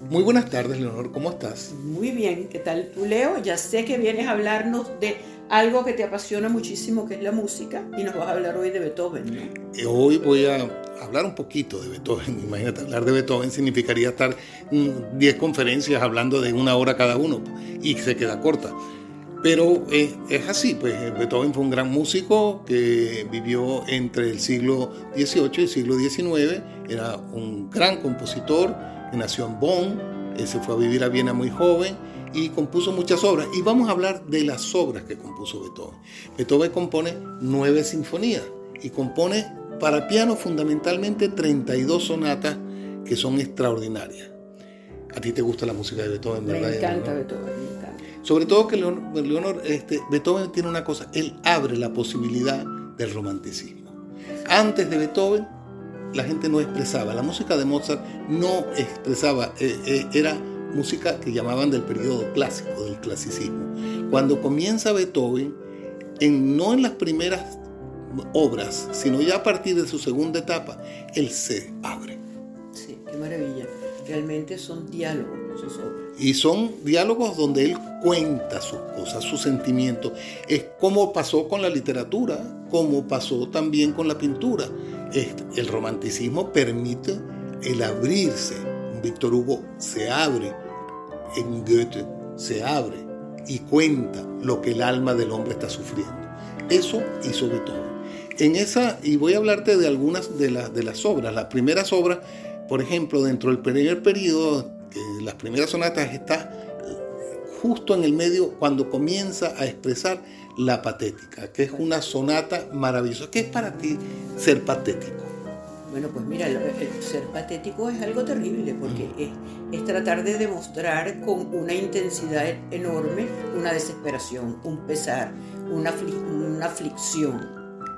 Muy buenas tardes, Leonor, ¿cómo estás? Muy bien, ¿qué tal tú, Leo? Ya sé que vienes a hablarnos de algo que te apasiona muchísimo, que es la música, y nos vas a hablar hoy de Beethoven. ¿no? Eh, Hoy voy a hablar un poquito de Beethoven. Imagínate, hablar de Beethoven significaría estar 10 conferencias hablando de una hora cada uno y se queda corta. Pero eh, es así, pues eh, Beethoven fue un gran músico que vivió entre el siglo XVIII y el siglo XIX, era un gran compositor nació en Bonn, eh, se fue a vivir a Viena muy joven y compuso muchas obras. Y vamos a hablar de las obras que compuso Beethoven. Beethoven compone nueve sinfonías y compone para piano fundamentalmente 32 sonatas que son extraordinarias. A ti te gusta la música de Beethoven, ¿verdad? Me encanta? Beethoven, me encanta. Sobre todo que Leonor, Leonor, este, Beethoven tiene una cosa, él abre la posibilidad del romanticismo. Antes de Beethoven, la gente no expresaba, la música de Mozart no expresaba, eh, eh, era música que llamaban del periodo clásico, del clasicismo. Cuando comienza Beethoven, en, no en las primeras obras, sino ya a partir de su segunda etapa, él se abre. Sí, qué maravilla. Realmente son diálogos sus obras. Y son diálogos donde él cuenta sus cosas, sus sentimientos. Es como pasó con la literatura, como pasó también con la pintura. Este, El romanticismo permite el abrirse. Víctor Hugo se abre, en Goethe se abre y cuenta lo que el alma del hombre está sufriendo. Eso hizo Beethoven. En esa, y voy a hablarte de algunas de, las de las obras. Las primeras obras, por ejemplo, dentro del primer periodo, las primeras sonatas está justo en el medio cuando comienza a expresar la patética, que es una sonata maravillosa. ¿Qué es para ti ser patético? Bueno, pues mira, el, el ser patético es algo terrible porque es, es tratar de demostrar con una intensidad enorme una desesperación, un pesar, una, una aflicción.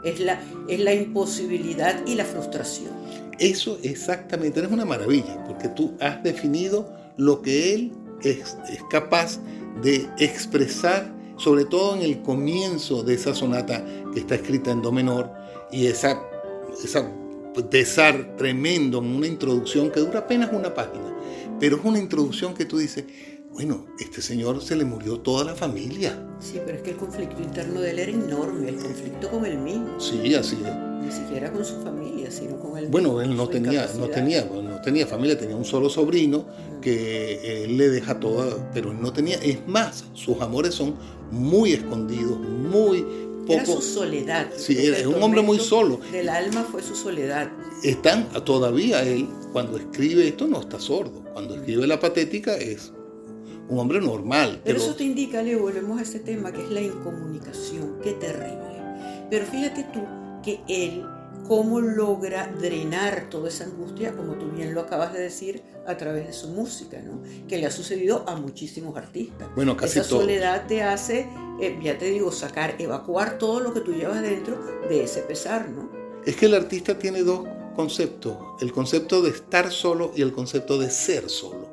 Es la, es la imposibilidad y la frustración. Eso exactamente es una maravilla, porque tú has definido lo que él es, es capaz de expresar, sobre todo en el comienzo de esa sonata que está escrita en do menor, y esa, esa pesar tremendo en una introducción que dura apenas una página, pero es una introducción que tú dices, bueno, este señor se le murió toda la familia. Sí, pero es que el conflicto interno de él era enorme, el conflicto con él mismo, Sí, así es. Ni siquiera con su familia, sino con él Bueno, él no tenía, no tenía, no tenía familia, tenía un solo sobrino que él le deja toda, pero no tenía, es más, sus amores son muy escondidos, muy Era poco, su soledad. Sí, era- es el un hombre muy solo. Del alma fue su soledad. están todavía él, cuando escribe esto no está sordo, cuando escribe la patética es un hombre normal, Pero pero, eso te indica, Leo, volvemos a ese tema que es la incomunicación. Qué terrible. Pero fíjate tú que él, cómo logra drenar toda esa angustia, como tú bien lo acabas de decir, a través de su música, ¿no? Que le ha sucedido a muchísimos artistas. bueno, casi Esa todo. soledad te hace, eh, ya te digo, sacar, evacuar todo lo que tú llevas dentro de ese pesar, ¿no? Es que el artista tiene dos conceptos, el concepto de estar solo y el concepto de ser solo.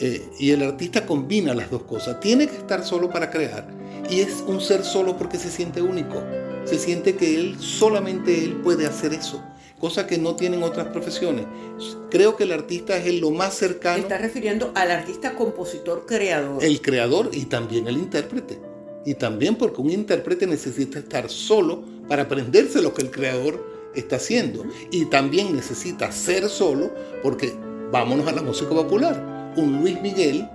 Eh, y el artista combina las dos cosas. Tiene que estar solo para crear. Y es un ser solo porque se siente único. Se siente que él, solamente él puede hacer eso. Cosa que no tienen otras profesiones. Creo que el artista es el lo más cercano, estás refiriendo al artista, compositor, creador. el creador y también el intérprete. Y también porque un intérprete necesita estar solo para aprenderse lo que el creador está haciendo. Y también necesita ser solo porque vámonos a la música popular. Un Luis Miguel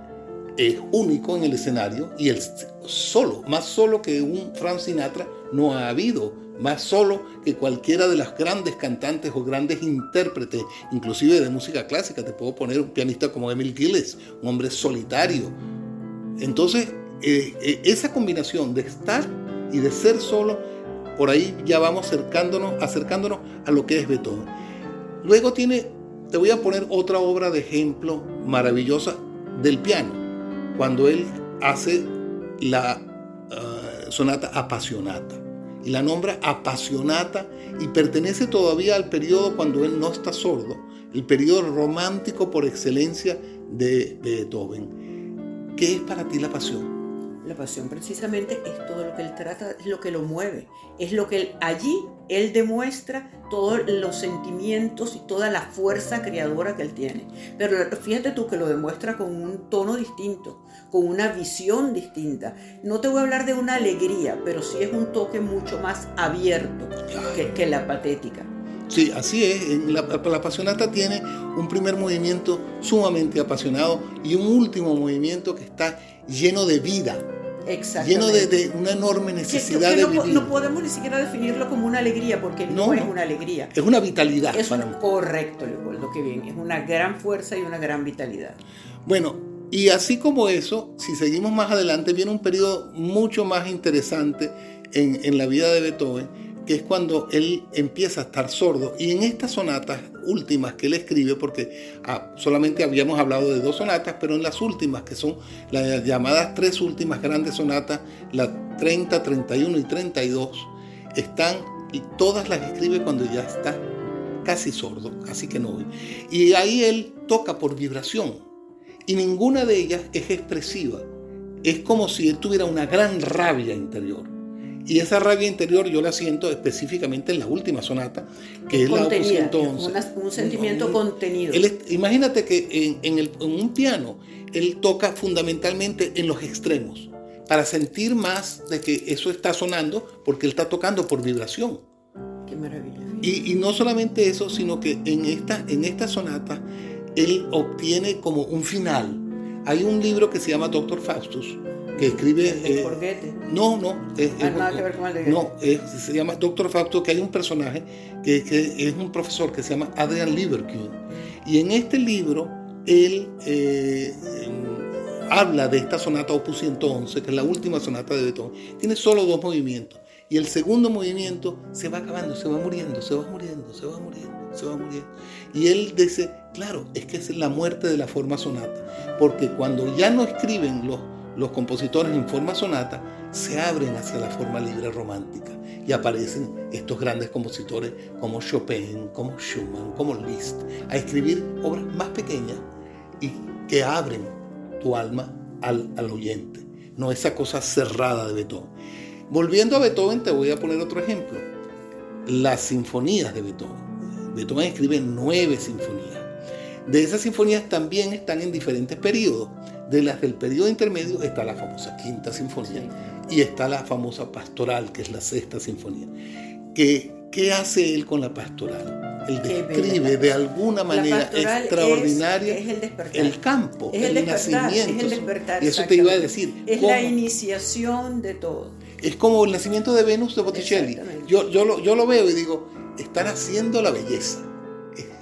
es único en el escenario y él solo, más solo que un Frank Sinatra no ha habido, más solo que cualquiera de las grandes cantantes o grandes intérpretes, inclusive de música clásica. Te puedo poner un pianista como Emil Gilles, un hombre solitario. Entonces, eh, eh, esa combinación de estar y de ser solo, por ahí ya vamos acercándonos, acercándonos a lo que es Beethoven. Luego tiene, te voy a poner otra obra de ejemplo maravillosa del piano, cuando él hace la uh, sonata apasionata. Y la nombra apasionata y pertenece todavía al periodo cuando él no está sordo, el periodo romántico por excelencia de Beethoven. ¿Qué es para ti la pasión? La pasión precisamente es todo lo que él trata, es lo que lo mueve, es lo que él, allí él demuestra todos los sentimientos y toda la fuerza creadora que él tiene. Pero fíjate tú que lo demuestra con un tono distinto, con una visión distinta. No te voy a hablar de una alegría, pero sí es un toque mucho más abierto que, que la patética. Sí, así es. La, la apasionata tiene un primer movimiento sumamente apasionado y un último movimiento que está lleno de vida lleno de, una enorme necesidad de vivir. No podemos ni siquiera definirlo como una alegría, porque no, es una alegría. Es una vitalidad. Es correcto, Leopoldo, que bien. Es una gran fuerza y una gran vitalidad. Bueno, y así como eso, si seguimos más adelante, viene un periodo mucho más interesante en, en la vida de Beethoven, que es cuando él empieza a estar sordo. Y en estas sonatas últimas que él escribe, porque ah, solamente habíamos hablado de dos sonatas, pero en las últimas, que son las llamadas tres últimas grandes sonatas, la 30, 31 y 32, están, y todas las escribe cuando ya está casi sordo, así que no Y ahí él toca por vibración, y ninguna de ellas es expresiva. Es como si tuviera una gran rabia interior y esa rabia interior yo la siento específicamente en la última sonata, que es, la opus 111. un sentimiento contenido. imagínate que en, un piano él toca fundamentalmente en los extremos, para sentir más de que eso está sonando, porque él está tocando por vibración. Qué maravilla. Y, no solamente eso, sino que en esta, en esta sonata él obtiene como un final. Hay un libro que se llama Doctor Faustus, que escribe... Eh, no, no. Es, nada que ver con el No, se llama Doctor Facto, que hay un personaje que, es un profesor que se llama Adrian Lieberkühn. Y en este libro él eh, habla de esta sonata opus 111, que es la última sonata de Beethoven. Tiene solo dos movimientos. Y el segundo movimiento se va acabando, se va muriendo, se va muriendo, se va muriendo, se va muriendo. Y él dice, claro, es que es la muerte de la forma sonata. Porque cuando ya no escriben los los compositores en forma sonata se abren hacia la forma libre romántica y aparecen estos grandes compositores como Chopin, como Schumann, como Liszt, a escribir obras más pequeñas y que abren tu alma al, al oyente, no esa cosa cerrada de Beethoven. Volviendo a Beethoven, te voy a poner otro ejemplo. Las sinfonías de Beethoven. Beethoven escribe nueve sinfonías. De esas sinfonías también están en diferentes periodos. De las del periodo intermedio está la famosa Quinta Sinfonía y está la famosa Pastoral, que es la Sexta Sinfonía. ¿Qué, qué hace él con la Pastoral? Él describe de alguna manera extraordinaria el, campo, el, nacimiento. y eso te iba a decir. Es la iniciación de todo. Es como el nacimiento de Venus de Botticelli. Yo, yo, lo, yo lo veo y digo, están haciendo la belleza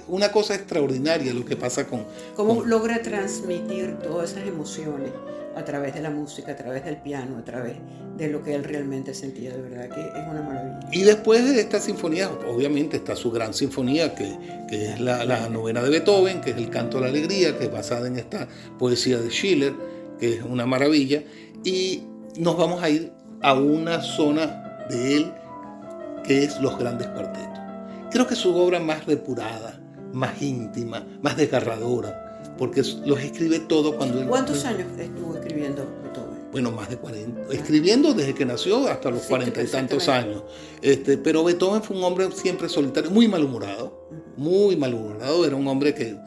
una cosa extraordinaria lo que pasa con... ¿Cómo logra transmitir todas esas emociones a través de la música, a través del piano, a través de lo que él realmente sentía? De verdad que es una maravilla. Y después de esta sinfonía, obviamente está su gran sinfonía, que, que es la, la, novena de Beethoven, que es el canto de la alegría, que es basada en esta poesía de Schiller, que es una maravilla. Y nos vamos a ir a una zona de él que es los grandes cuartetos. Creo que su obra más depurada, más íntima, más desgarradora, porque los escribe todo cuando él... ¿Cuántos años estuvo escribiendo Beethoven? Bueno, más de 40. Escribiendo desde que nació hasta los cuarenta y tantos años. Este, pero Beethoven fue un hombre siempre solitario, muy malhumorado, muy malhumorado. Era un hombre que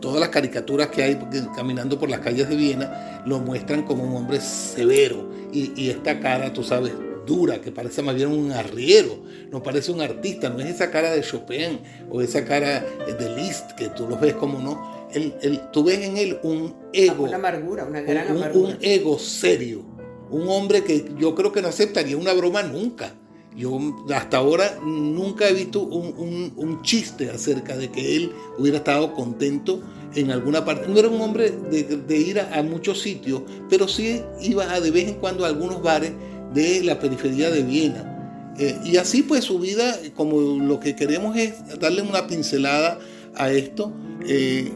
todas las caricaturas que hay caminando por las calles de Viena lo muestran como un hombre severo. Y, y esta cara, tú sabes, dura, que parece más bien un arriero, no parece un artista, no es esa cara de Chopin o esa cara de Liszt que tú lo ves como no. El, tú ves en él un ego. Una amargura, una gran un, amargura. Un ego serio, un hombre que yo creo que no aceptaría una broma nunca. Yo hasta ahora nunca he visto un, un, chiste acerca de que él hubiera estado contento en alguna parte. No era un hombre de, de ir a, a, muchos sitios, pero sí iba a de vez en cuando a algunos bares de la periferia de Viena. Eh, y así pues su vida, como lo que queremos es darle una pincelada a esto, eh,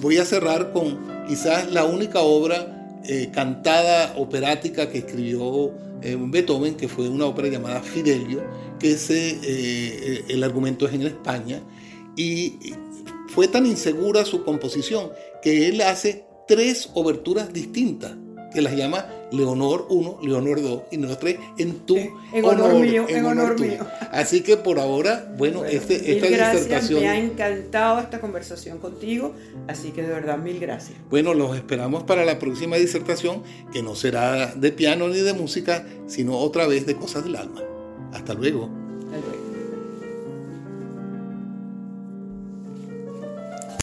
voy a cerrar con quizás la única obra eh, cantada operática que escribió Beethoven, que fue una ópera llamada Fidelio, que ese, el argumento es en España, y fue tan insegura su composición que él hace tres oberturas distintas, que las llama Leonor 1, Leonor 2 y Leonor 3 en tu en honor, mío, en, honor, mío. Así que por ahora, bueno, este, esta gracias, disertación... Me ha encantado esta conversación contigo, así que de verdad mil gracias. Bueno, los esperamos para la próxima disertación, que no será de piano ni de música, sino otra vez de cosas del alma. Hasta luego.